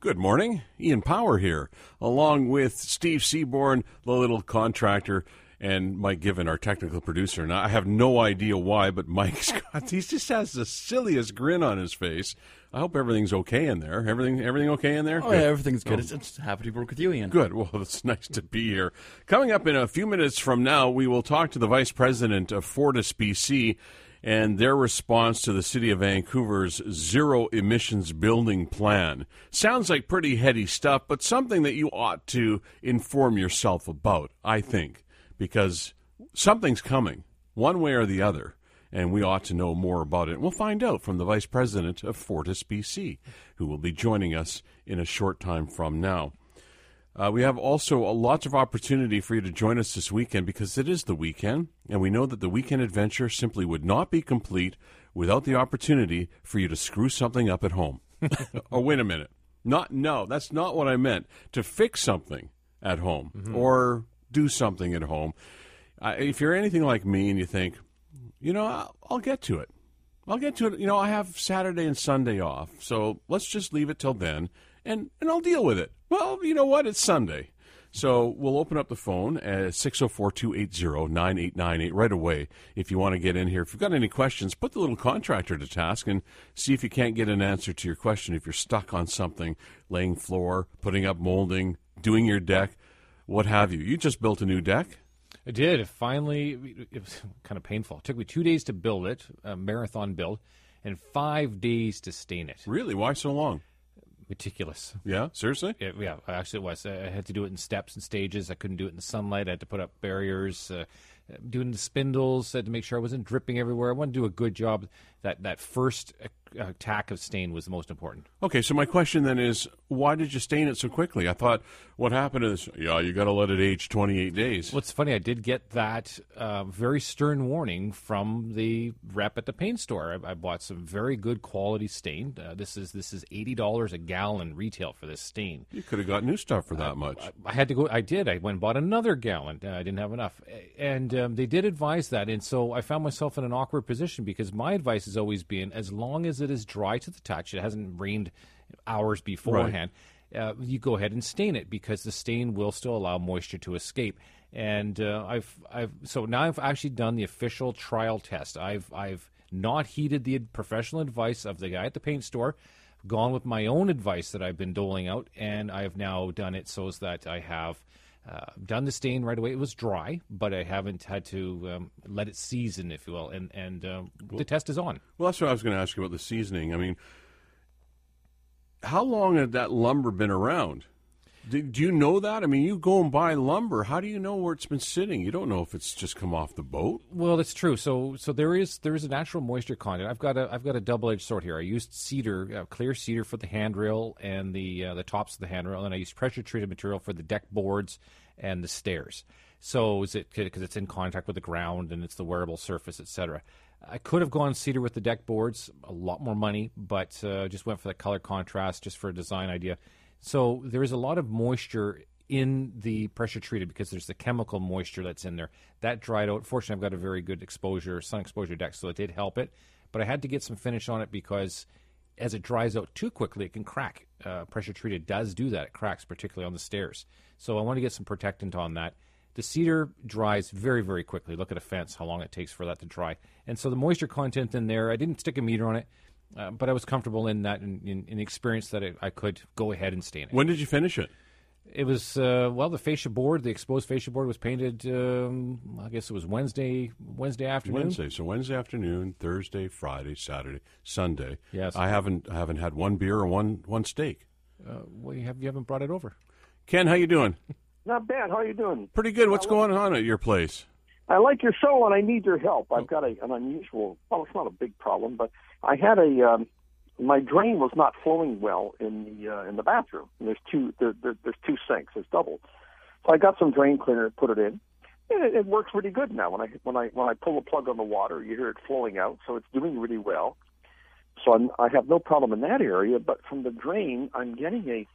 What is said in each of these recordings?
Good morning. Ian Power here, along with Steve Seaborn, the little contractor, and Mike Given, our technical producer. Now, I have no idea why, but Mike's got, he just has the silliest grin on his face. I hope everything's okay in there. Everything, everything okay in there? Oh, yeah, everything's good. Oh. It's, it's happy to work with you, Ian. Good. Well, it's nice to be here. Coming up in a few minutes from now, we will talk to the Vice President of Fortis BC and their response to the City of Vancouver's zero emissions building plan. Sounds like pretty heady stuff, but something that you ought to inform yourself about, I think, because something's coming, one way or the other and we ought to know more about it. We'll find out from the Vice President of Fortis BC, who will be joining us in a short time from now. Uh, we have also a lots of opportunity for you to join us this weekend because it is the weekend, and we know that the weekend adventure simply would not be complete without the opportunity for you to screw something up at home. oh, wait a minute. Not no, that's not what I meant. To fix something at home mm-hmm. or do something at home. Uh, if you're anything like me and you think, you know, I'll, I'll get to it. I'll get to it. You know, I have Saturday and Sunday off, so let's just leave it till then, and and I'll deal with it. Well, you know what? It's Sunday. So we'll open up the phone at 604-280-9898 right away if you want to get in here. If you've got any questions, put the little contractor to task and see if you can't get an answer to your question. If you're stuck on something, laying floor, putting up molding, doing your deck, what have you. You just built a new deck. I did. It finally, it was kind of painful. It took me two days to build it, a marathon build, and five days to stain it. Really? Why so long? Meticulous. Yeah, seriously? Yeah, yeah actually, it was. I had to do it in steps and stages. I couldn't do it in the sunlight. I had to put up barriers. Uh, doing the spindles, had to make sure I wasn't dripping everywhere. I wanted to do a good job. That that first attack of stain was the most important. Okay, so my question then is, why did you stain it so quickly? I thought what happened is, yeah, you got to let it age 28 days. What's funny, I did get that uh, very stern warning from the rep at the paint store. I, I bought some very good quality stain. Uh, this is this is eighty dollars a gallon retail for this stain. You could have got new stuff for that uh, much. I, I, had to go. I did. I went and bought another gallon. Uh, I didn't have enough, and um, they did advise that, and so I found myself in an awkward position because my advice has always been, as long as it is dry to the touch, it hasn't rained hours beforehand. Right. Uh, you go ahead and stain it because the stain will still allow moisture to escape. And uh, I've, I've, so now I've actually done the official trial test. I've, I've not heeded the professional advice of the guy at the paint store, gone with my own advice that I've been doling out, and I have now done it so that I have uh, done the stain right away. It was dry, but I haven't had to um, let it season, if you will, and and uh, well, the test is on. Well, that's what I was going to ask you about the seasoning. I mean, how long had that lumber been around? Do, you know that? I mean, you go and buy lumber. How do you know where it's been sitting? You don't know if it's just come off the boat. Well, that's true. So, so there is there is a natural moisture content. I've got a I've got a double edged sword here. I used cedar, uh, clear cedar for the handrail and the uh, the tops of the handrail, and I used pressure treated material for the deck boards and the stairs. So, is it because it's in contact with the ground and it's the wearable surface, etc. I could have gone cedar with the deck boards, a lot more money, but uh, just went for the color contrast, just for a design idea so there is a lot of moisture in the pressure treated because there's the chemical moisture that's in there. That dried out. Fortunately, I've got a very good exposure, sun exposure deck, so it did help it. But I had to get some finish on it because as it dries out too quickly, it can crack. Uh, pressure treated does do that. It cracks, particularly on the stairs. So I want to get some protectant on that. The cedar dries very, very quickly. Look at a fence, how long it takes for that to dry. And so the moisture content in there, I didn't stick a meter on it. Uh, but I was comfortable in that in, in, in experience that I could go ahead and stain it. When did you finish it? It was uh, well, the fascia board, the exposed fascia board, was painted. Um, I guess it was Wednesday, Wednesday afternoon. Wednesday, so Wednesday afternoon, Thursday, Friday, Saturday, Sunday. Yes, I haven't, I haven't had one beer or one one steak. Uh, well, you, have, you haven't brought it over. Ken, how you doing? Not bad. How are you doing? Pretty good. What's going on at your place? I like your show and I need your help. I've got a, an unusual. Well, it's not a big problem, but I had a um, my drain was not flowing well in the uh, in the bathroom. And there's two there, there, there's two sinks. It's double. So I got some drain cleaner, and put it in, and it, it works really good now. When I when I when I pull the plug on the water, you hear it flowing out. So it's doing really well. So I'm, I have no problem in that area. But from the drain, I'm getting a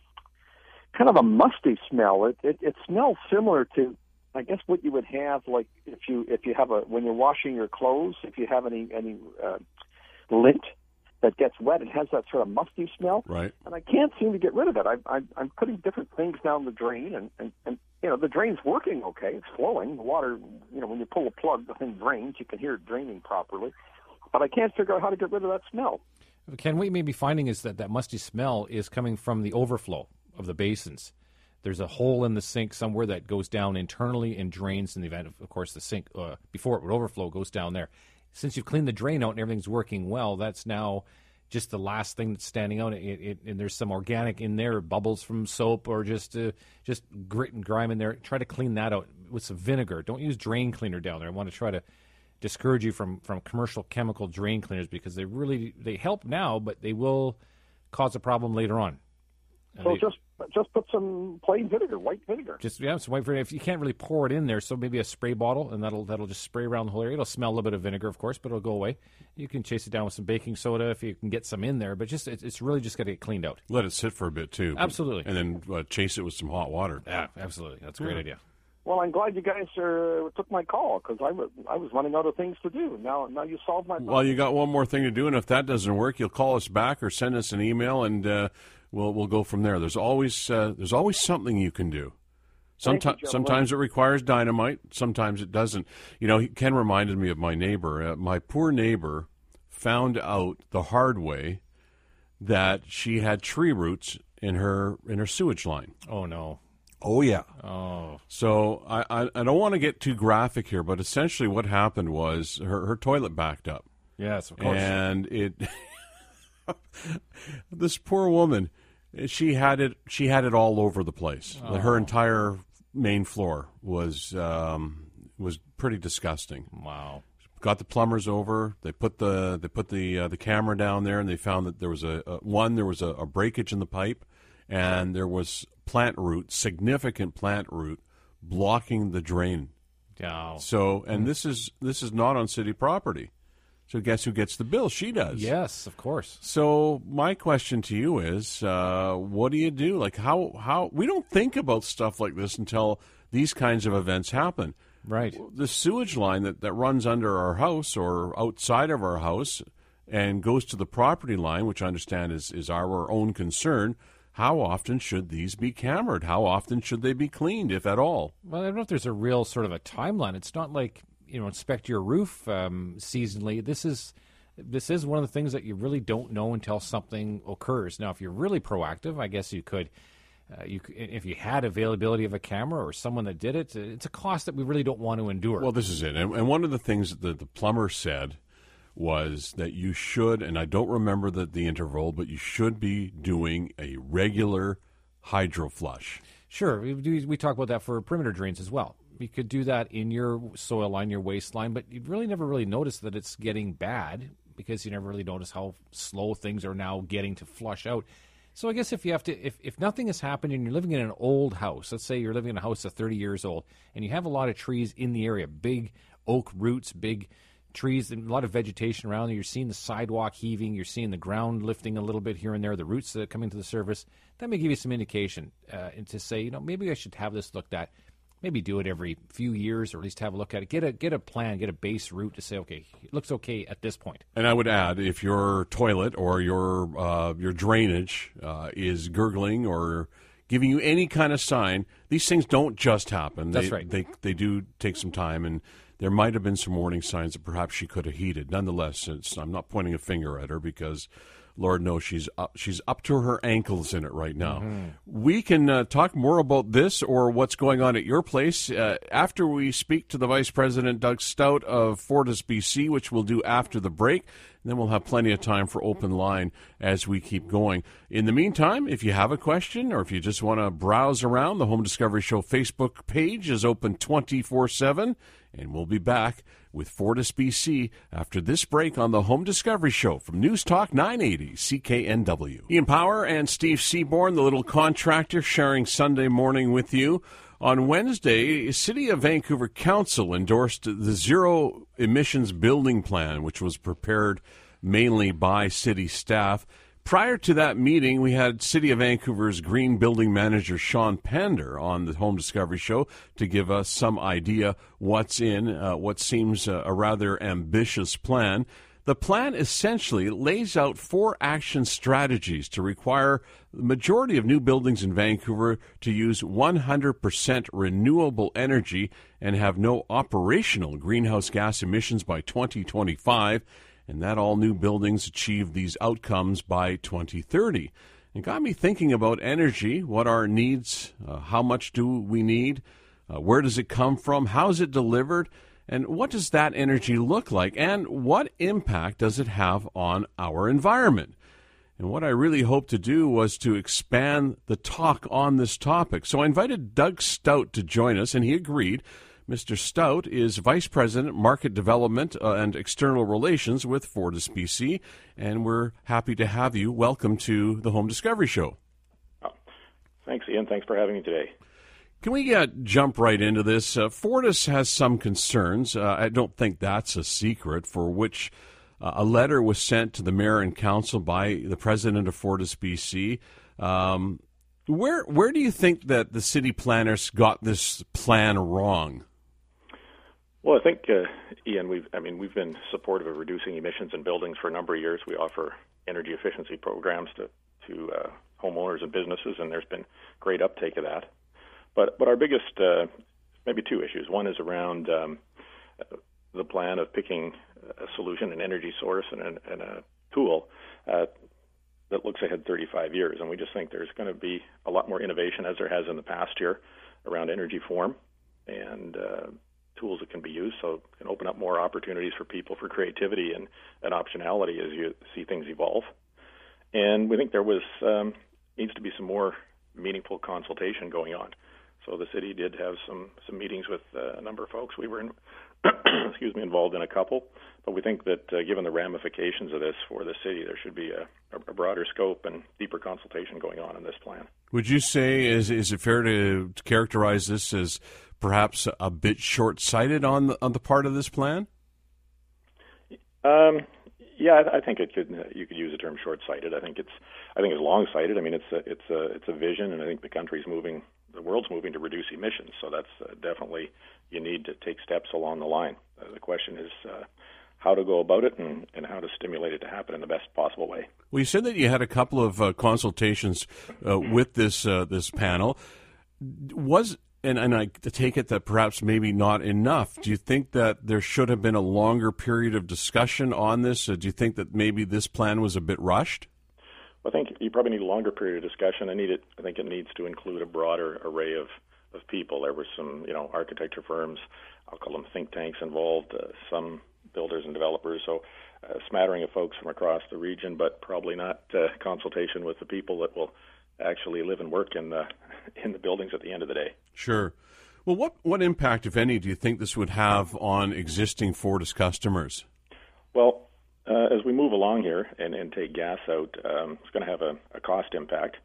kind of a musty smell. It it, it smells similar to I guess what you would have like if you if you have a when you're washing your clothes if you have any any uh, lint that gets wet. It has that sort of musty smell, right? And I can't seem to get rid of it. I, I, I'm putting different things down the drain, and, and and you know the drain's working okay. It's flowing. The water, you know, when you pull a plug, the thing drains. You can hear it draining properly, but I can't figure out how to get rid of that smell. Ken, what you may be finding is that that musty smell is coming from the overflow of the basins. There's a hole in the sink somewhere that goes down internally and drains in the event of, of course, the sink uh, before it would overflow goes down there since you've cleaned the drain out and everything's working well, that's now just the last thing that's standing out. It, it, and there's some organic in there, bubbles from soap, or just uh, just grit and grime in there. Try to clean that out with some vinegar. Don't use drain cleaner down there. I want to try to discourage you from from commercial chemical drain cleaners because they really they help now, but they will cause a problem later on. So they, just just put some plain vinegar, white vinegar. Just yeah, some white vinegar. If you can't really pour it in there, so maybe a spray bottle, and that'll that'll just spray around the whole area. It'll smell a little bit of vinegar, of course, but it'll go away. You can chase it down with some baking soda if you can get some in there, but just it's, it's really just got to get cleaned out. Let it sit for a bit too. Absolutely, and then uh, chase it with some hot water. Yeah, absolutely. That's a great yeah. idea. Well, I'm glad you guys uh, took my call because I was I was running out of things to do. Now now you solved my problem. Well, you got one more thing to do, and if that doesn't work, you'll call us back or send us an email, and uh, we'll we'll go from there. There's always uh, there's always something you can do. Sometimes sometimes it requires dynamite. Sometimes it doesn't. You know, Ken reminded me of my neighbor. Uh, my poor neighbor found out the hard way that she had tree roots in her in her sewage line. Oh no. Oh yeah. Oh. So I, I, I don't want to get too graphic here, but essentially what happened was her her toilet backed up. Yes, of course. And it this poor woman, she had it she had it all over the place. Oh. Her entire main floor was um, was pretty disgusting. Wow. Got the plumbers over. They put the they put the uh, the camera down there, and they found that there was a, a one there was a, a breakage in the pipe, and there was plant root, significant plant root, blocking the drain. Wow. So, and this is this is not on city property. So, guess who gets the bill? She does. Yes, of course. So, my question to you is, uh, what do you do? Like, how how we don't think about stuff like this until these kinds of events happen. Right. The sewage line that, that runs under our house or outside of our house and goes to the property line, which I understand is, is our own concern, how often should these be cambered? How often should they be cleaned, if at all? Well, I don't know if there's a real sort of a timeline. It's not like you know inspect your roof um, seasonally. This is this is one of the things that you really don't know until something occurs. Now, if you're really proactive, I guess you could. Uh, you, if you had availability of a camera or someone that did it, it's a cost that we really don't want to endure. Well, this is it, and, and one of the things that the, plumber said was that you should, and I don't remember the, the interval, but you should be doing a regular hydro flush. Sure, we, we talk about that for perimeter drains as well. You could do that in your soil line, your waste line, but you'd really never really notice that it's getting bad because you never really notice how slow things are now getting to flush out. So I guess if you have to, if, if nothing has happened and you're living in an old house, let's say you're living in a house that's 30 years old, and you have a lot of trees in the area, big oak roots, big trees and a lot of vegetation around. You're seeing the sidewalk heaving. You're seeing the ground lifting a little bit here and there. The roots that are coming to the surface. That may give you some indication uh, and to say, you know, maybe I should have this looked at. Maybe do it every few years, or at least have a look at it. Get a get a plan, get a base route to say, okay, it looks okay at this point. And I would add, if your toilet or your uh, your drainage uh, is gurgling or giving you any kind of sign, these things don't just happen. That's right. They they do take some time and there might have been some warning signs that perhaps she could have heeded. Nonetheless, I'm not pointing a finger at her because Lord knows she's up, she's up to her ankles in it right now. Mm-hmm. We can uh, talk more about this or what's going on at your place uh, after we speak to the Vice President Doug Stout of Fortis BC, which we'll do after the break. And then we'll have plenty of time for open line as we keep going. In the meantime, if you have a question or if you just want to browse around, the Home Discovery Show Facebook page is open 24 7. And we'll be back with Fortis BC after this break on the Home Discovery Show from News Talk 980 CKNW. Ian Power and Steve Seaborn, the little contractor, sharing Sunday morning with you. On Wednesday, City of Vancouver Council endorsed the zero emissions building plan, which was prepared mainly by city staff. Prior to that meeting, we had City of Vancouver's Green Building Manager Sean Pander on the Home Discovery Show to give us some idea what's in uh, what seems a rather ambitious plan. The plan essentially lays out four action strategies to require the majority of new buildings in Vancouver to use 100% renewable energy and have no operational greenhouse gas emissions by 2025, and that all new buildings achieve these outcomes by 2030. It got me thinking about energy, what are our needs, uh, how much do we need, uh, where does it come from, how is it delivered, and what does that energy look like? And what impact does it have on our environment? And what I really hoped to do was to expand the talk on this topic. So I invited Doug Stout to join us, and he agreed. Mr. Stout is Vice President, Market Development uh, and External Relations with Fortis BC, and we're happy to have you. Welcome to the Home Discovery Show. Oh, thanks, Ian. Thanks for having me today. Can we uh, jump right into this? Uh, Fortis has some concerns. Uh, I don't think that's a secret, for which uh, a letter was sent to the mayor and council by the president of Fortis BC. Um, where where do you think that the city planners got this plan wrong? Well, I think uh, Ian, we've I mean we've been supportive of reducing emissions in buildings for a number of years. We offer energy efficiency programs to to uh, homeowners and businesses, and there's been great uptake of that. But but our biggest uh, maybe two issues. One is around um, the plan of picking a solution, an energy source, and, an, and a tool uh, that looks ahead 35 years. And we just think there's going to be a lot more innovation as there has in the past year around energy form and uh, tools that can be used. So it can open up more opportunities for people for creativity and, and optionality as you see things evolve. And we think there was um, needs to be some more meaningful consultation going on. So the city did have some some meetings with uh, a number of folks. We were in, excuse me involved in a couple, but we think that uh, given the ramifications of this for the city, there should be a, a, broader scope and deeper consultation going on in this plan. Would you say is is it fair to characterize this as perhaps a bit short sighted on the, on the part of this plan? Um, yeah, I, I think it could. You could use the term short sighted. I think it's I think it's long sighted. I mean, it's a it's a it's a vision, and I think the country's moving the world's moving to reduce emissions. So that's uh, definitely you need to take steps along the line. Uh, the question is uh, how to go about it and, and how to stimulate it to happen in the best possible way. Well, you said that you had a couple of uh, consultations uh, with this uh, this panel. Was and, and I take it that perhaps maybe not enough. Do you think that there should have been a longer period of discussion on this? Or do you think that maybe this plan was a bit rushed? Well, I think you probably need a longer period of discussion. I need it. I think it needs to include a broader array of of people. There were some, you know, architecture firms. I'll call them think tanks involved. Uh, some builders and developers. So, a smattering of folks from across the region, but probably not uh, consultation with the people that will actually live and work in the in the buildings at the end of the day. Sure. Well, what what impact, if any, do you think this would have on existing Fortis customers? Well, uh, as we move along here and, and take gas out, um, it's going to have a, a, cost impact.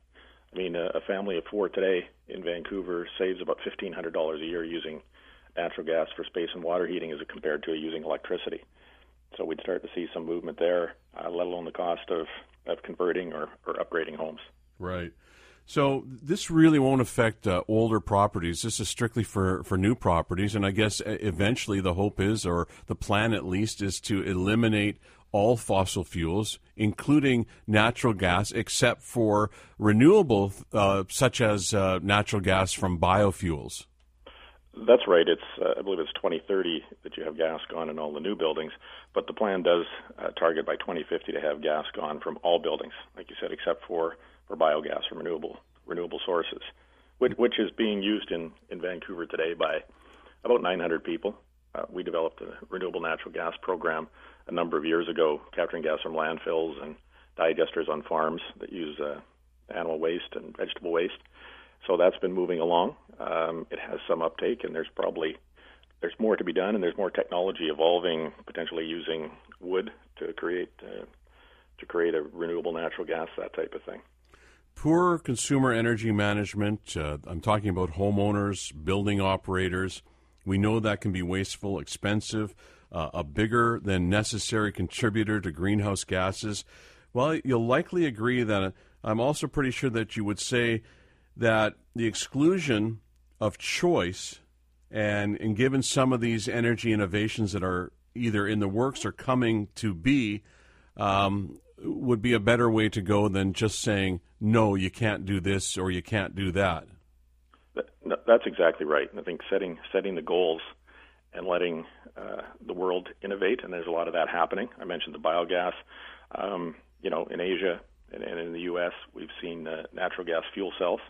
I mean, a, a, family of four today in Vancouver saves about $1,500 a year using natural gas for space and water heating as compared to using electricity. So we'd start to see some movement there, uh, let alone the cost of, of converting or, or upgrading homes. Right. So this really won't affect uh, older properties. This is strictly for, for new properties, and I guess eventually the hope is, or the plan at least, is to eliminate all fossil fuels, including natural gas, except for renewable, uh, such as uh, natural gas from biofuels. That's right. It's uh, I believe it's 2030 that you have gas gone in all the new buildings, but the plan does uh, target by 2050 to have gas gone from all buildings, like you said, except for for biogas from renewable renewable sources, which, which is being used in in Vancouver today by about 900 people. Uh, we developed a renewable natural gas program a number of years ago, capturing gas from landfills and digesters on farms that use uh, animal waste and vegetable waste. So that's been moving along. Um, it has some uptake, and there's probably there's more to be done, and there's more technology evolving, potentially using wood to create uh, to create a renewable natural gas, that type of thing. Poor consumer energy management. Uh, I'm talking about homeowners, building operators. We know that can be wasteful, expensive uh, a bigger than necessary contributor to greenhouse gases. Well, you'll likely agree that I'm also pretty sure that you would say that the exclusion of choice and, and given some of these energy innovations that are either in the works or coming to be um, would be a better way to go than just saying no, you can't do this or you can't do that. That's exactly right. I think setting setting the goals and letting uh, the world innovate, and there's a lot of that happening. I mentioned the biogas. Um, you know, in Asia and, and in the U.S., we've seen uh, natural gas fuel cells,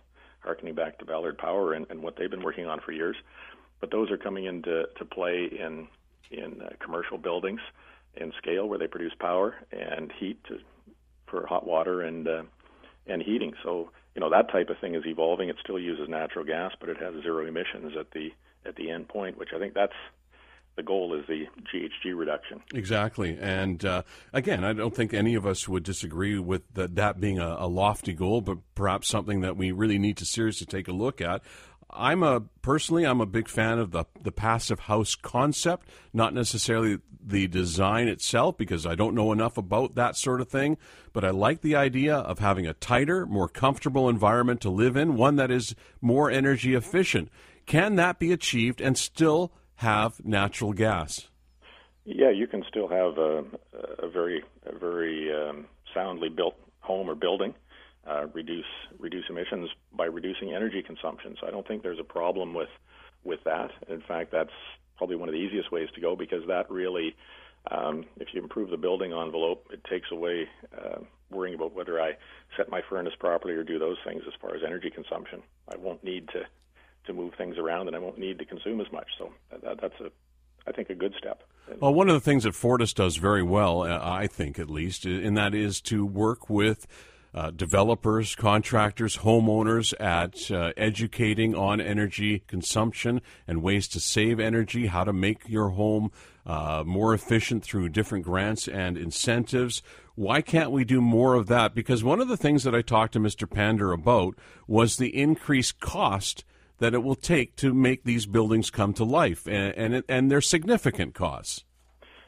harkening back to Ballard Power and, and what they've been working on for years. But those are coming into to play in in uh, commercial buildings in scale where they produce power and heat to, for hot water and uh, and heating. So you know that type of thing is evolving. It still uses natural gas, but it has zero emissions at the at the end point, which I think that's the goal is the GHG reduction. Exactly. And uh, again, I don't think any of us would disagree with the, that being a, a, lofty goal, but perhaps something that we really need to seriously take a look at. I'm a personally, I'm a big fan of the the passive house concept, not necessarily the design itself, because I don't know enough about that sort of thing. But I like the idea of having a tighter, more comfortable environment to live in, one that is more energy efficient. Can that be achieved and still have natural gas? Yeah, you can still have a, a very, a very um, soundly built home or building. Uh, reduce reduce emissions by reducing energy consumption. So I don't think there's a problem with with that. In fact, that's probably one of the easiest ways to go because that really, um, if you improve the building envelope, it takes away uh, worrying about whether I set my furnace properly or do those things as far as energy consumption. I won't need to to move things around, and I won't need to consume as much. So that, that's a, I think, a good step. Well, one of the things that Fortis does very well, uh, I think at least, and that is to work with. Uh, developers, contractors, homeowners at uh, educating on energy consumption and ways to save energy, how to make your home uh, more efficient through different grants and incentives. Why can't we do more of that? Because one of the things that I talked to Mr. Pander about was the increased cost that it will take to make these buildings come to life, and and, and they're significant costs.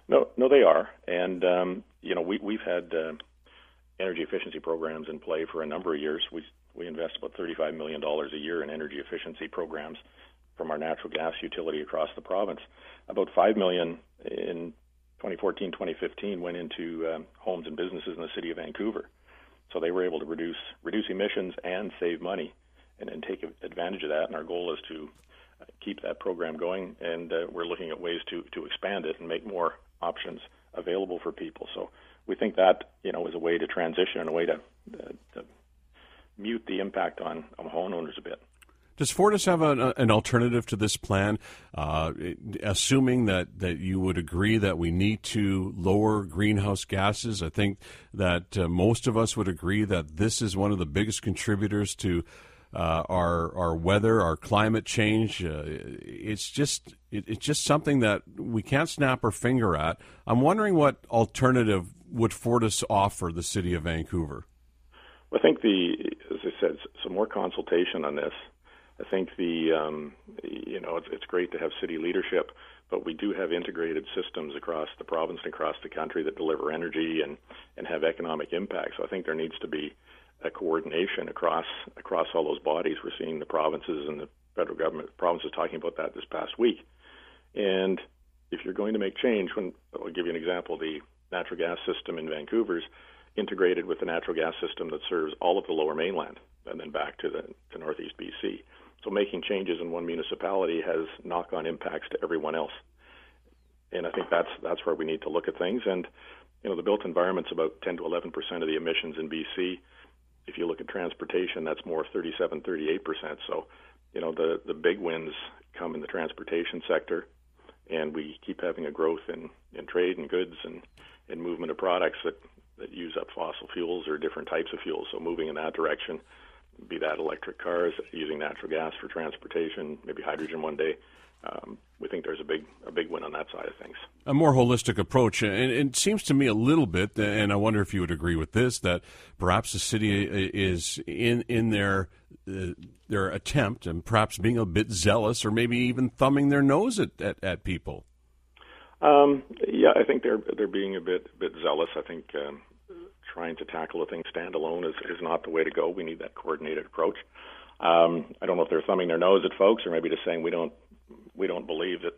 No, no, they are, and um, you know we we've had uh, energy efficiency programs in play for a number of years. We we invest about thirty five million dollars a year in energy efficiency programs from our natural gas utility across the province. About five million in 2014, 2015 went into um, homes and businesses in the city of Vancouver. So they were able to reduce reduce emissions and save money and, and take advantage of that. And our goal is to keep that program going, and uh, we're looking at ways to to expand it and make more options available for people. So we think that you know is a way to transition and a way to, uh, to mute the impact on, on homeowners a bit. Does Fortis have an, an alternative to this plan, uh, assuming that, that you would agree that we need to lower greenhouse gases? I think that uh, most of us would agree that this is one of the biggest contributors to uh, our our weather, our climate change. Uh, it's just it, it's just something that we can't snap our finger at. I'm wondering what alternative would Fortis offer the city of Vancouver. I think the as I said, some more consultation on this. I think the um, you know it's, it's great to have city leadership, but we do have integrated systems across the province and across the country that deliver energy and and have economic impact. So I think there needs to be a coordination across across all those bodies. We're seeing the provinces and the federal government provinces talking about that this past week. And if you're going to make change, when I'll give you an example, the natural gas system in Vancouver's integrated with the natural gas system that serves all of the Lower Mainland and then back to the to Northeast BC. So making changes in one municipality has knock-on impacts to everyone else. And I think that's that's where we need to look at things. And you know, the built environment's about 10 to 11 percent of the emissions in BC if you look at transportation, that's more 37, 38 percent. So, you know, the the big wins come in the transportation sector, and we keep having a growth in in trade and goods and and movement of products that that use up fossil fuels or different types of fuels. So, moving in that direction, be that electric cars, using natural gas for transportation, maybe hydrogen one day um, we think there's a big a big win on that side of things. A more holistic approach, and it seems to me a little bit, and I wonder if you would agree with this, that perhaps the city is in in their uh, their attempt, and perhaps being a bit zealous, or maybe even thumbing their nose at at, at people. Um, yeah, I think they're they're being a bit bit zealous. I think um, trying to tackle a thing standalone is is not the way to go. We need that coordinated approach. Um, I don't know if they're thumbing their nose at folks, or maybe just saying we don't we don't believe that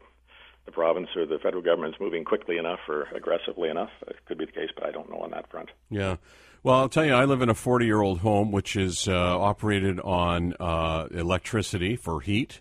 the province or the federal government's moving quickly enough or aggressively enough. It could be the case, but I don't know on that front. Yeah. Well, I'll tell you, I live in a 40 year old home which is uh, operated on uh, electricity for heat.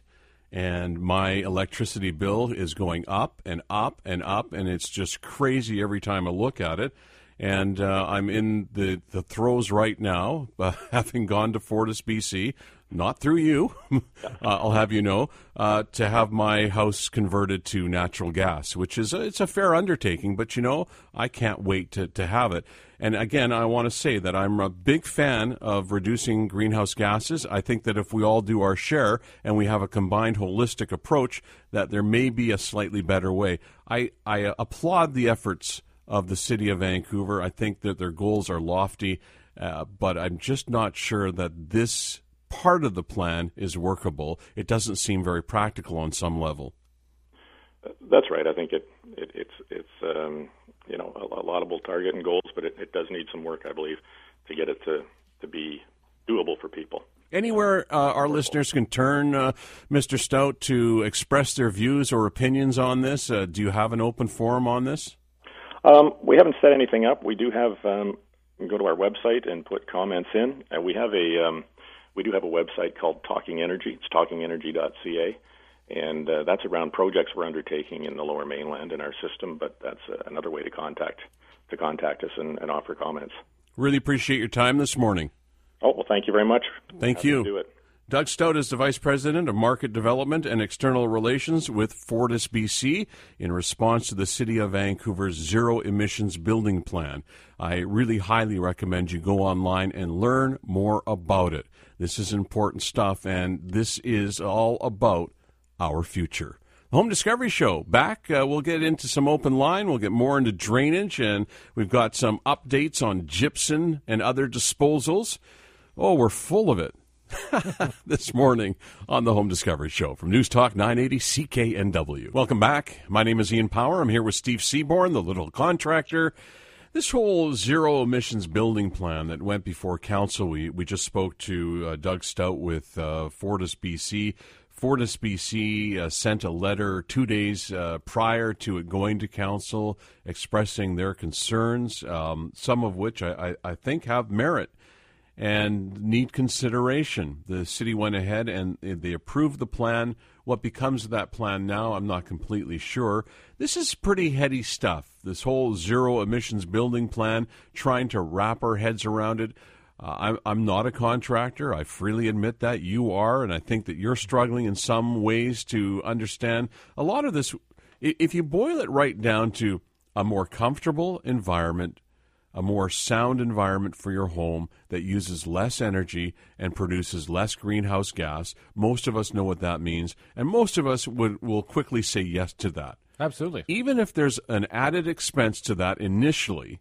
And my electricity bill is going up and up and up, and it's just crazy every time I look at it. And uh, I'm in the, the throes right now, having gone to Fortis BC, not through you, uh, I'll have you know, uh, to have my house converted to natural gas, which is a, it's a fair undertaking, but you know, I can't wait to, to have it. And again, I want to say that I'm a big fan of reducing greenhouse gases. I think that if we all do our share and we have a combined holistic approach, that there may be a slightly better way. I, I applaud the efforts of the city of Vancouver. I think that their goals are lofty, uh, but I'm just not sure that this part of the plan is workable. It doesn't seem very practical on some level. That's right. I think it, it it's it's um, you know a, a, laudable target and goals, but it, it, does need some work, I believe, to get it to to be doable for people. Anywhere uh, our listeners can turn, uh, Mr. Stout, to express their views or opinions on this. Uh, do you have an open forum on this? Um, we haven't set anything up. We do have um, go to our website and put comments in. And we have a um, we do have a website called Talking Energy. It's talkingenergy.ca, and uh, that's around projects we're undertaking in the Lower Mainland in our system. But that's uh, another way to contact to contact us and, and, offer comments. Really appreciate your time this morning. Oh well, thank you very much. Thank Happy you. do it. Doug Stout is the Vice President of Market Development and External Relations with Fortis BC in response to the City of Vancouver's zero emissions building plan. I really highly recommend you go online and learn more about it. This is important stuff, and this is all about our future. The Home Discovery Show back. Uh, we'll get into some open line. We'll get more into drainage, and we've got some updates on gypsum and other disposals. Oh, we're full of it. this morning on the Home Discovery Show from News Talk 980 CKNW. Welcome back. My name is Ian Power. I'm here with Steve Seaborn, the little contractor. This whole zero emissions building plan that went before council, we, we just spoke to uh, Doug Stout with uh, Fortis BC. Fortis BC uh, sent a letter two days uh, prior to it going to council expressing their concerns, um, some of which I, I, I think have merit and need consideration. The city went ahead and they approved the plan. What becomes of that plan now, I'm not completely sure. This is pretty heady stuff. This whole zero emissions building plan, trying to wrap our heads around it. Uh, I'm, I'm not a contractor. I freely admit that. You are, and I think that you're struggling in some ways to understand a lot of this. If you boil it right down to a more comfortable environment a more sound environment for your home that uses less energy and produces less greenhouse gas. Most of us know what that means, and most of us would will quickly say yes to that. Absolutely. Even if there's an added expense to that initially,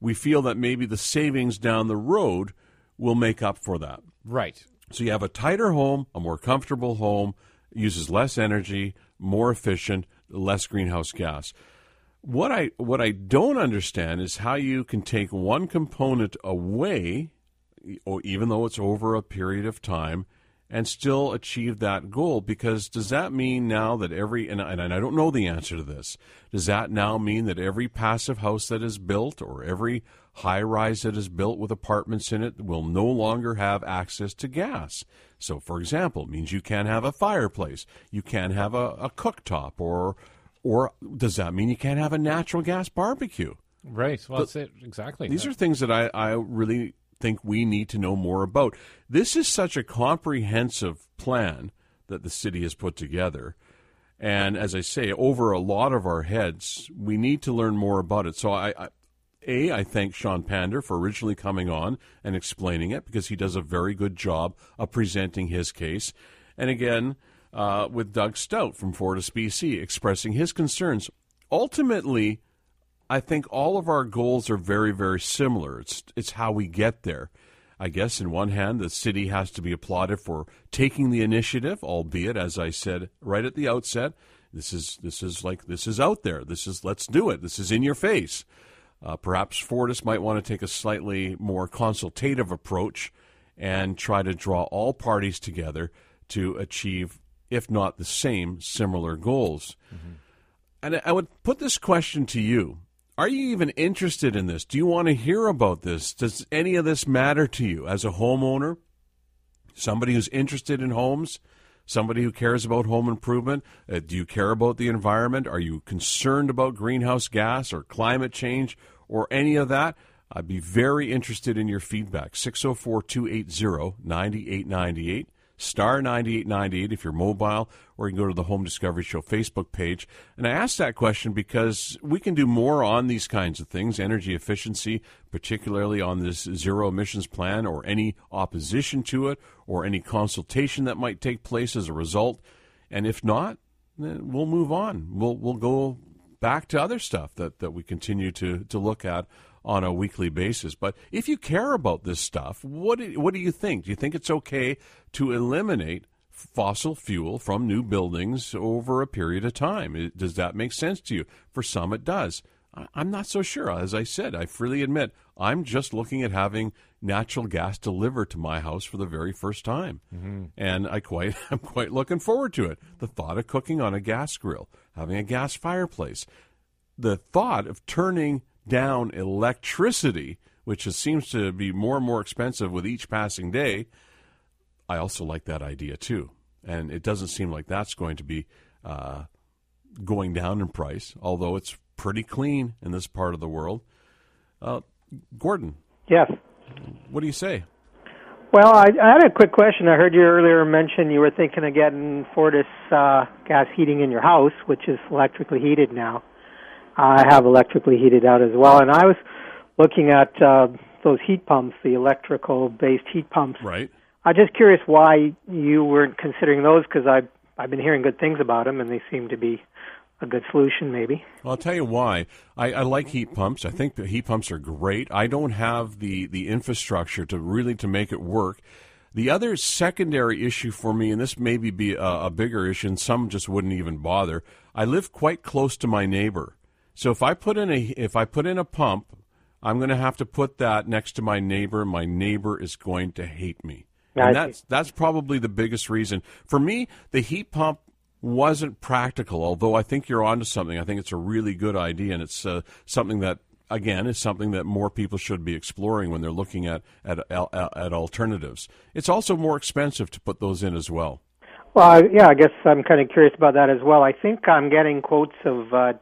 we feel that maybe the savings down the road will make up for that. Right. So you have a tighter home, a more comfortable home, uses less energy, more efficient, less greenhouse gas. What I what I don't understand is how you can take one component away, or even though it's over a period of time, and still achieve that goal. Because does that mean now that every and, and I don't know the answer to this. Does that now mean that every passive house that is built or every high rise that is built with apartments in it will no longer have access to gas? So, for example, it means you can't have a fireplace, you can't have a, a cooktop or or does that mean you can't have a natural gas barbecue? Right. Well, that's it. Exactly. These are things that I, I really think we need to know more about. This is such a comprehensive plan that the city has put together. And as I say, over a lot of our heads, we need to learn more about it. So I, I a, I thank Sean Pander for originally coming on and explaining it because he does a very good job of presenting his case. And again, uh, with Doug Stout from Fortis BC expressing his concerns. Ultimately, I think all of our goals are very, very similar. It's it's how we get there. I guess in one hand, the city has to be applauded for taking the initiative, albeit as I said right at the outset, this is this is like this is out there. This is let's do it. This is in your face. Uh, perhaps Fortis might want to take a slightly more consultative approach and try to draw all parties together to achieve if not the same, similar goals. Mm-hmm. and I would put this question to you. Are you even interested in this? Do you want to hear about this? Does any of this matter to you as a homeowner? Somebody who's interested in homes? Somebody who cares about home improvement? Uh, do you care about the environment? Are you concerned about greenhouse gas or climate change or any of that? I'd be very interested in your feedback. 604 280 9898 star 9898 if you're mobile, or you can go to the Home Discovery Show Facebook page. And I asked that question because we can do more on these kinds of things energy efficiency, particularly on this zero emissions plan, or any opposition to it, or any consultation that might take place as a result. And if not, then we'll move on. We'll, we'll go back to other stuff that, that we continue to, to look at on a weekly basis. But if you care about this stuff, what do, what do you think? Do you think it's okay to eliminate fossil fuel from new buildings over a period of time? Does that make sense to you? For some, it does. I'm not so sure. As I said, I freely admit I'm just looking at having natural gas delivered to my house for the very first time, mm-hmm. and I quite I'm quite looking forward to it. The thought of cooking on a gas grill, having a gas fireplace, the thought of turning down electricity, which is, seems to be more and more expensive with each passing day, I also like that idea too. And it doesn't seem like that's going to be uh, going down in price, although it's pretty clean in this part of the world. Uh, Gordon. Yes. What do you say? Well, I, I, had a quick question. I heard you earlier mention you were thinking of getting Fortis uh, gas heating in your house, which is electrically heated now. I have electrically heated out as well, and I was looking at uh, those heat pumps, the electrical-based heat pumps. Right. I'm just curious why you weren't considering those because I've, I've been hearing good things about them, and they seem to be a good solution, maybe. Well, I'll tell you why. I, I like heat pumps. I think the heat pumps are great. I don't have the the infrastructure to really to make it work. The other secondary issue for me, and this maybe be a, a bigger issue, and some just wouldn't even bother. I live quite close to my neighbor. So if I put in a if I put in a pump, I'm going to have to put that next to my neighbor. My neighbor is going to hate me. And that's that's probably the biggest reason. For me, the heat pump wasn't practical, although I think you're onto something. I think it's a really good idea, and it's uh, something that again is something that more people should be exploring when they're looking at, at at alternatives. It's also more expensive to put those in as well. Well, yeah, I guess I'm kind of curious about that as well. I think I'm getting quotes of uh,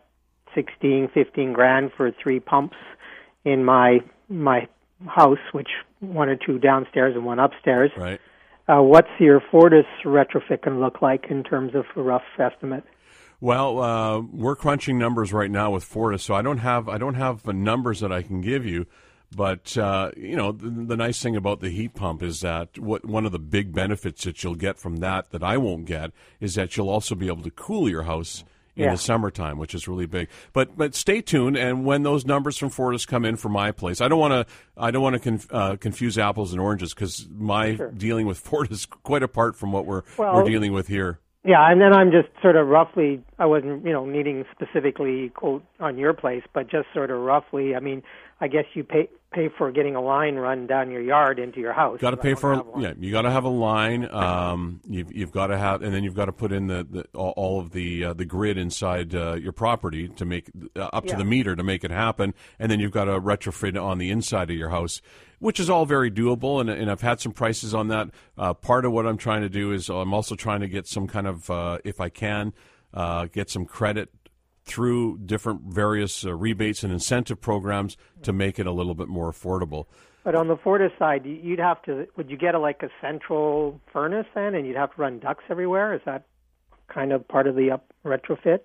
16, 15 grand for three pumps in my my house, which one or two downstairs and one upstairs. Right. Uh, what's your Fortis retrofit going to look like in terms of a rough estimate? Well, uh, we're crunching numbers right now with Fortis, so I don't have I don't have the numbers that I can give you. But uh, you know, the, the, nice thing about the heat pump is that what one of the big benefits that you'll get from that that I won't get is that you'll also be able to cool your house in yeah. the summertime, which is really big. But but stay tuned, and when those numbers from Fortis come in for my place, I don't want to I don't want to conf, uh, confuse apples and oranges because my sure. dealing with Fortis is quite apart from what we're well, we're dealing with here. Yeah, and then I'm just sort of roughly. I wasn't you know needing specifically quote on your place, but just sort of roughly. I mean, I guess you pay pay for getting a line run down your yard into your house. Got to pay for yeah. You got to have a line. Um, you've you've got to have, and then you've got to put in the, the all, all of the uh, the grid inside uh, your property to make uh, up to the meter to make it happen, and then you've got to retrofit on the inside of your house. Which is all very doable, and, and I've had some prices on that. Uh, part of what I'm trying to do is I'm also trying to get some kind of, uh, if I can, uh, get some credit through different various uh, rebates and incentive programs to make it a little bit more affordable. But on the Fortis side, you'd have to. Would you get a, like a central furnace then, and you'd have to run ducts everywhere? Is that kind of part of the up retrofit?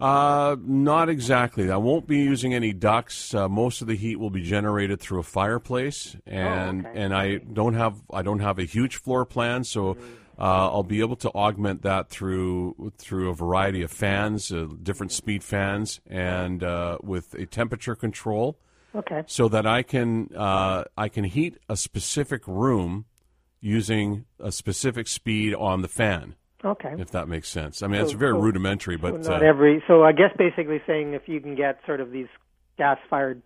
Uh, not exactly. I won't be using any ducts. Uh, most of the heat will be generated through a fireplace, and oh, okay. and I don't have I don't have a huge floor plan, so. Mm-hmm uh, I'll be able to augment that through through a variety of fans, uh, different speed fans, and uh, with a temperature control. Okay. So that I can uh, I can heat a specific room using a specific speed on the fan. Okay. If that makes sense. I mean, so, it's very so, rudimentary, but so not uh, every. So I guess basically saying if you can get sort of these gas fired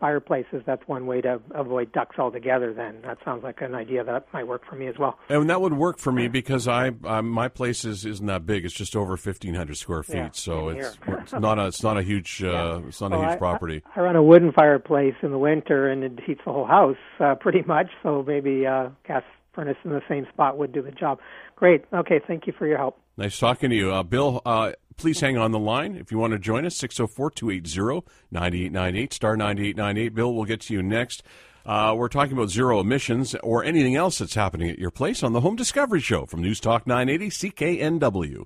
fireplaces, that's one way to avoid ducts altogether. Then that sounds like an idea that might work for me as well. And that would work for me because I uh, my place is isn't that big. It's just over fifteen hundred square feet, Yeah, so it's, it's not a it's not a huge uh, it's not Well, a I- huge property. I, I run a wooden fireplace in the winter, and it heats the whole house uh, pretty much. So maybe uh, gas furnace in the same spot would do the job. Great. Okay. Thank you for your help. Nice talking to you, uh, Bill. Uh, please hang on the line if you want to join us. 604-280-9898 star ninety eight nine eight. Bill, we'll get to you next. Uh, we're talking about zero emissions or anything else that's happening at your place on the Home Discovery Show from News Talk 980 CKNW.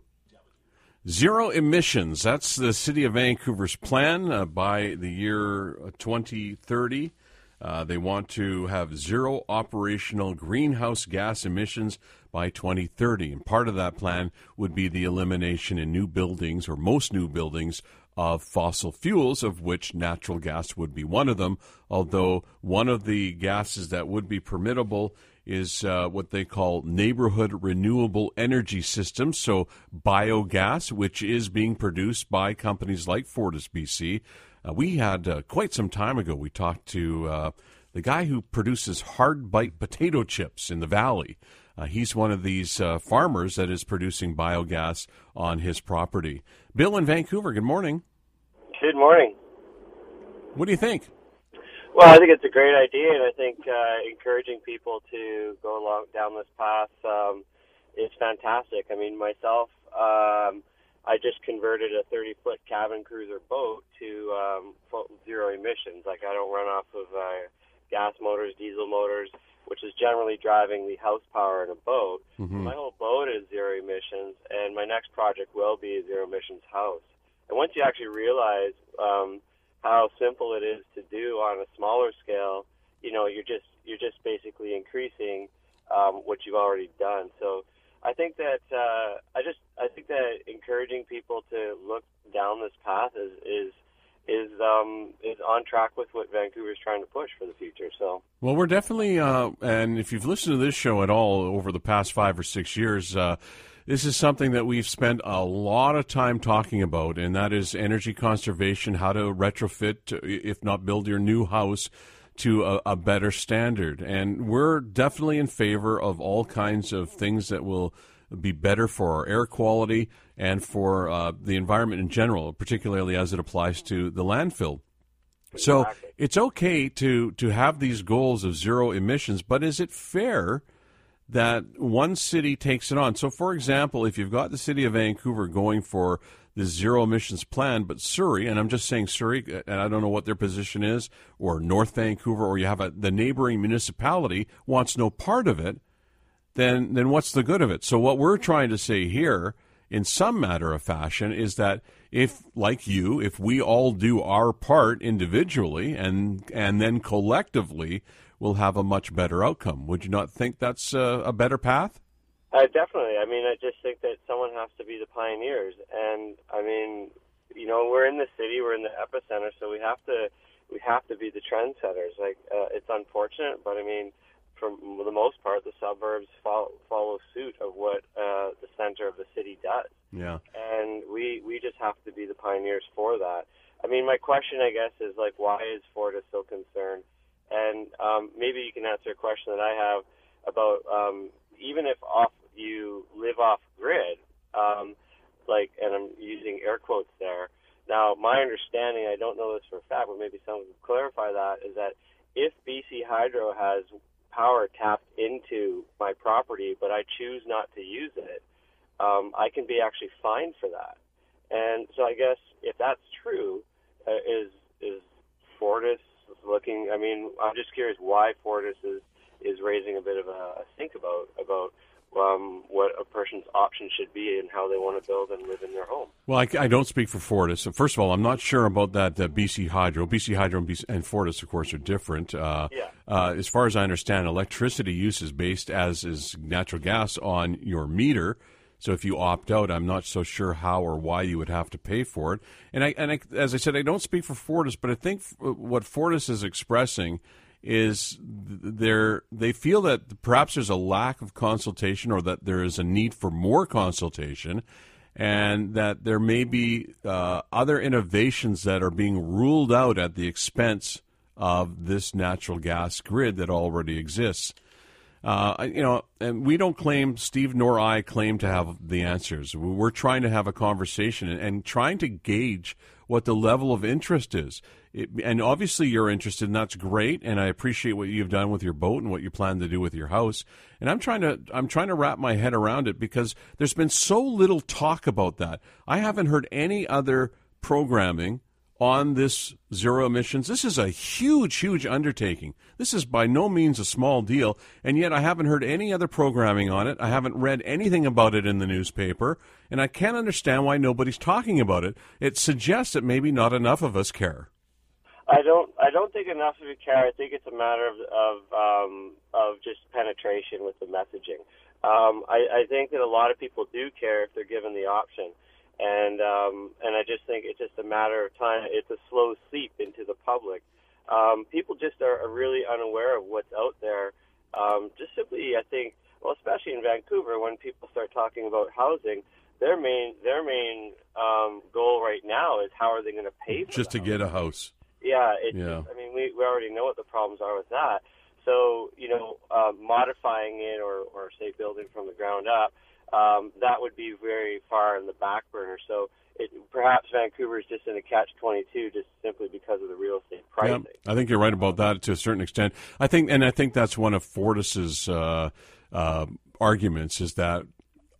Zero emissions. That's the City of Vancouver's plan uh, by the year 2030. Uh, they want to have zero operational greenhouse gas emissions by 2030. And part of that plan would be the elimination in new buildings or most new buildings of fossil fuels, of which natural gas would be one of them. Although one of the gases that would be permittable is uh, what they call neighborhood renewable energy systems. So, biogas, which is being produced by companies like Fortis BC. Uh, we had uh, quite some time ago, we talked to uh, the guy who produces Hardbite potato chips in the valley. Uh, he's one of these uh, farmers that is producing biogas on his property. Bill in Vancouver, good morning. Good morning. What do you think? Well, I think it's a great idea, and I think uh, encouraging people to go along down this path um, is fantastic. I mean, myself, um, I just converted a 30 foot cabin cruiser boat to um, zero emissions. Like I don't run off of uh, gas motors, diesel motors, which is generally driving the house power in a boat. Mhm. My whole boat is zero emissions, and my next project will be a zero emissions house. And once you actually realize um, how simple it is to do on a smaller scale, you know, you're just you're just basically increasing um, what you've already done. So I think that uh, I just I think that encouraging people to look down this path is is is um, is on track with what Vancouver's trying to push for the future. So Well, we're definitely, uh, and if you've listened to this show at all over the past five or six years, uh, this is something that we've spent a lot of time talking about, and that is energy conservation, how to retrofit, if not build your new house to a, a better standard. And we're definitely in favor of all kinds of things that will be better for our air quality and for uh, the environment in general, particularly as it applies to the landfill. So Exactly. it's okay to to have these goals of zero emissions, but is it fair that one city takes it on? So, for example, if you've got the city of Vancouver going for the zero emissions plan, but Surrey, and I'm just saying Surrey, and I don't know what their position is, or North Vancouver, or you have a, the neighboring municipality wants no part of it, then then what's the good of it? So what we're trying to say here, in some matter of fashion, is that if, like you, if we all do our part individually and and then collectively, we'll have a much better outcome. Would you not think that's a, a better path? Uh, definitely. I mean, I just think that someone has to be the pioneers, and I mean, you know, we're in the city, we're in the epicenter, so we have to we have to be the trendsetters. Like, uh, it's unfortunate, but I mean, for the most part, the suburbs follow, follow suit of what uh, the center of the city does, Yeah. and we we just have to be the pioneers for that. I mean, my question, I guess, is like, why is Fortis so concerned? And um, maybe you can answer a question that I have about um, even if off you live off grid, um, like, and I'm using air quotes there. Now, my understanding, I don't know this for a fact, but maybe someone could clarify that, is that if BC Hydro has power tapped into my property, but I choose not to use it, um, I can be actually fined for that. And so I guess if that's true, uh, is is Fortis looking? I mean, I'm just curious why Fortis is is raising a bit of a, a think about about um, what a person's options should be and how they want to build and live in their home. Well, I, I don't speak for Fortis. First of all, I'm not sure about that uh, BC Hydro. BC Hydro and, BC, and Fortis, of course, are different. Uh, Yeah. uh, as far as I understand, electricity use is based, as is natural gas, on your meter. So if you opt out, I'm not so sure how or why you would have to pay for it. And I, and I, as I said, I don't speak for Fortis, but I think f- what Fortis is expressing is they they feel that perhaps there's a lack of consultation or that there is a need for more consultation and that there may be uh, other innovations that are being ruled out at the expense of this natural gas grid that already exists. Uh, you know, and we don't claim, Steve nor I claim to have the answers. We're trying to have a conversation and, and trying to gauge what the level of interest is. It, and obviously, you're interested, and that's great. And I appreciate what you've done with your boat and what you plan to do with your house. And I'm trying to, I'm trying to wrap my head around it because there's been so little talk about that. I haven't heard any other programming on this zero emissions. This is a huge, huge undertaking. This is by no means a small deal, and yet I haven't heard any other programming on it. I haven't read anything about it in the newspaper, and I can't understand why nobody's talking about it. It suggests that maybe not enough of us care. I don't. I don't think enough of it care. I think it's a matter of of um, of just penetration with the messaging. Um, I, I think that a lot of people do care if they're given the option and um, and I just think it's just a matter of time. It's a slow seep into the public. Um, people just are, are really unaware of what's out there. Um, just simply, I think, well, especially in Vancouver, when people start talking about housing, their main their main um, goal right now is how are they going to pay for just to get a house. Yeah, it's yeah. I mean, we we already know what the problems are with that. So you know, uh, modifying it or or say building from the ground up um, that would be very far in the back burner. So it, perhaps Vancouver is just in a catch twenty two, just simply because of the real estate pricing. Yeah, I think you're right about that to a certain extent. I think, and I think that's one of Fortis's uh, uh, arguments is that.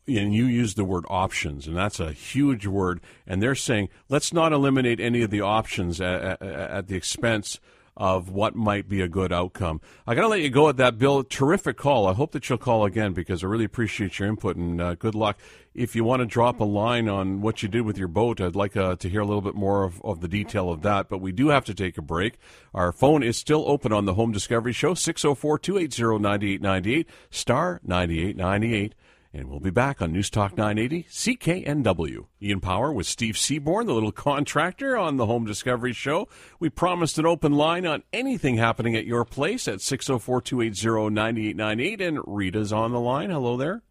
And you use the word options, and that's a huge word. And they're saying, let's not eliminate any of the options at, at, at the expense of what might be a good outcome. I got to let you go at that, Bill. Terrific call. I hope that you'll call again because I really appreciate your input and uh, good luck. If you want to drop a line on what you did with your boat, I'd like uh, to hear a little bit more of, of the detail of that. But we do have to take a break. Our phone is still open on the Home Discovery Show, 604 280 9898, star 9898. And we'll be back on News Talk 980 CKNW. Ian Power with Steve Seaborn, the little contractor on the Home Discovery Show. We promised an open line on anything happening at your place at 604 280 9898. And Rita's on the line. Hello there.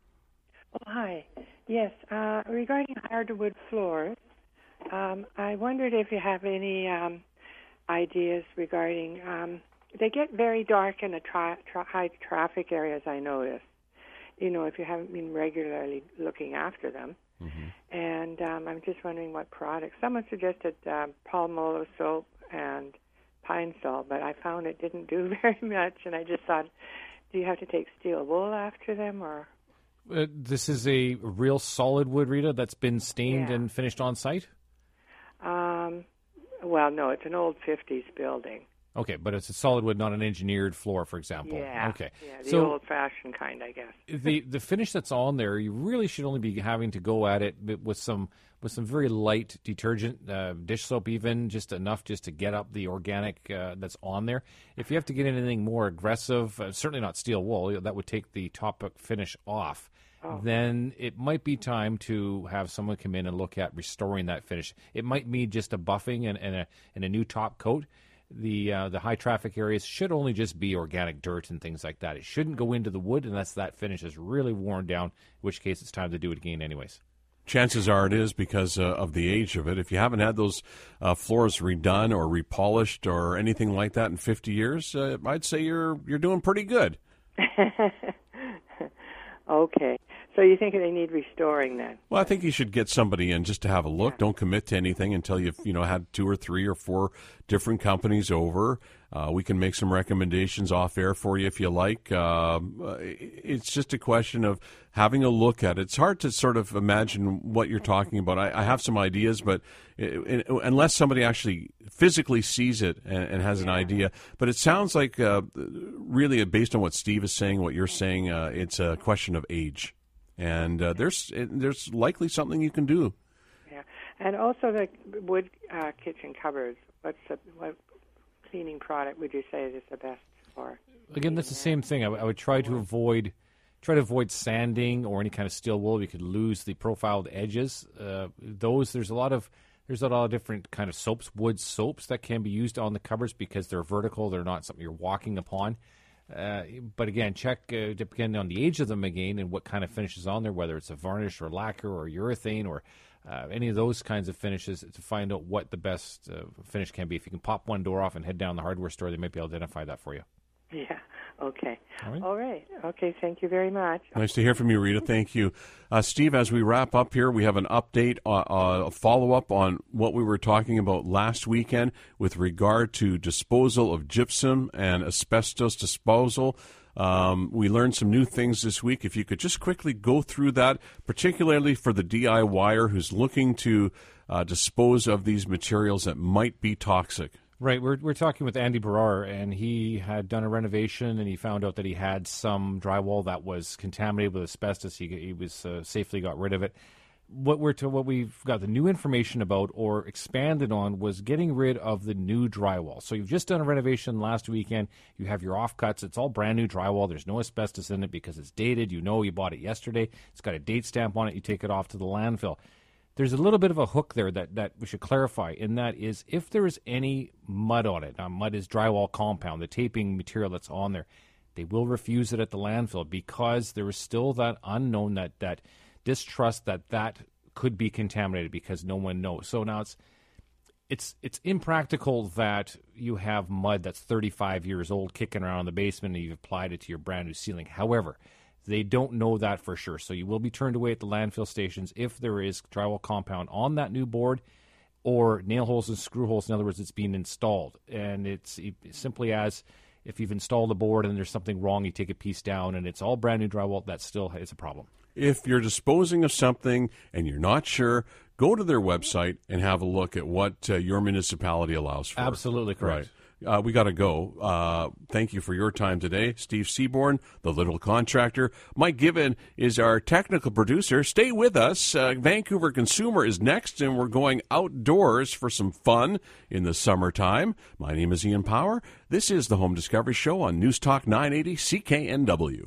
Oh, hi. Yes, uh, regarding hardwood floors, um, I wondered if you have any um, ideas regarding. Um, they get very dark in the tra- tra- high traffic areas, I notice you know, if you haven't been regularly looking after them. Mm-hmm. And um, I'm just wondering what products. Someone suggested uh, Palmolive soap and pine sol, but I found it didn't do very much. And I just thought, do you have to take steel wool after them, or? Uh, this is a real solid wood, Rita, that's been stained yeah. and finished on site. Um, well, no, it's an old '50s building. Okay, but it's a solid wood, not an engineered floor, for example. Yeah. Okay. Yeah, the so old-fashioned kind, I guess. the the finish that's on there, you really should only be having to go at it with some with some very light detergent, uh, dish soap, even just enough just to get up the organic uh, that's on there. If you have to get anything more aggressive, uh, certainly not steel wool, that would take the top finish off. Oh. Then it might be time to have someone come in and look at restoring that finish. It might need just a buffing and, and a and a new top coat the uh, the high traffic areas should only just be organic dirt and things like that. It shouldn't go into the wood unless that finish is really worn down, in which case it's time to do it again anyways. Chances are it is because uh, of the age of it. If you haven't had those uh, floors redone or repolished or anything like that in 50 years, uh, I'd say you're you're doing pretty good. okay. So you think they need restoring then? Well, I think you should get somebody in just to have a look. Yeah. Don't commit to anything until you've you know had two or three or four different companies over. Uh, we can make some recommendations off air for you if you like. Uh, it's just a question of having a look at it. It's hard to sort of imagine what you're talking about. I, I have some ideas, but it, it, unless somebody actually physically sees it and, and has an idea, but it sounds like uh, really based on what Steve is saying, what you're saying, uh, it's a question of age and uh, there's there's likely something you can do. Yeah, and also the wood uh, kitchen cupboards. What's the what cleaning product would you say is the best for? Again, that's the same thing. I, w- I would try to avoid try to avoid sanding or any kind of steel wool. You could lose the profiled edges. Uh, those there's a lot of there's a lot of different kind of soaps, wood soaps that can be used on the covers because they're vertical. They're not something you're walking upon. Uh, but again, check uh, depending on the age of them again and what kind of finishes on there, whether it's a varnish or lacquer or urethane or uh, any of those kinds of finishes to find out what the best uh, finish can be. If you can pop one door off and head down the hardware store, they might be able to identify that for you. Yeah. Okay. All right. All right. Okay. Thank you very much. Nice to hear from you, Rita. Thank you. Uh, Steve, as we wrap up here, we have an update, uh, uh, a follow up on what we were talking about last weekend with regard to disposal of gypsum and asbestos disposal. Um, we learned some new things this week. If you could just quickly go through that, particularly for the DIYer who's looking to uh, dispose of these materials that might be toxic. Right, we're we're talking with Andy Barrar, and he had done a renovation, and he found out that he had some drywall that was contaminated with asbestos. He he was uh, safely got rid of it. What we're to what we've got the new information about or expanded on was getting rid of the new drywall. So you've just done a renovation last weekend. You have your offcuts. It's all brand new drywall. There's no asbestos in it because it's dated. You know you bought it yesterday. It's got a date stamp on it. You take it off to the landfill there's a little bit of a hook there that, that we should clarify, and that is if there is any mud on it, now mud is drywall compound, the taping material that's on there, they will refuse it at the landfill because there is still that unknown, that, that distrust that that could be contaminated because no one knows. So now it's it's it's impractical that you have mud that's 35 years old kicking around in the basement and you've applied it to your brand new ceiling. However, they don't know that for sure. So you will be turned away at the landfill stations if there is drywall compound on that new board or nail holes and screw holes. In other words, it's being installed. And it's simply as if you've installed a board and there's something wrong, you take a piece down and it's all brand new drywall, that still is a problem. If you're disposing of something and you're not sure, go to their website and have a look at what uh, your municipality allows for. Absolutely correct. Right. Uh, we got to go. Uh, thank you for your time today. Steve Seaborn, the little contractor. Mike Given is our technical producer. Stay with us. Uh, Vancouver Consumer is next, and we're going outdoors for some fun in the summertime. My name is Ian Power. This is the Home Discovery Show on News Talk 980 CKNW.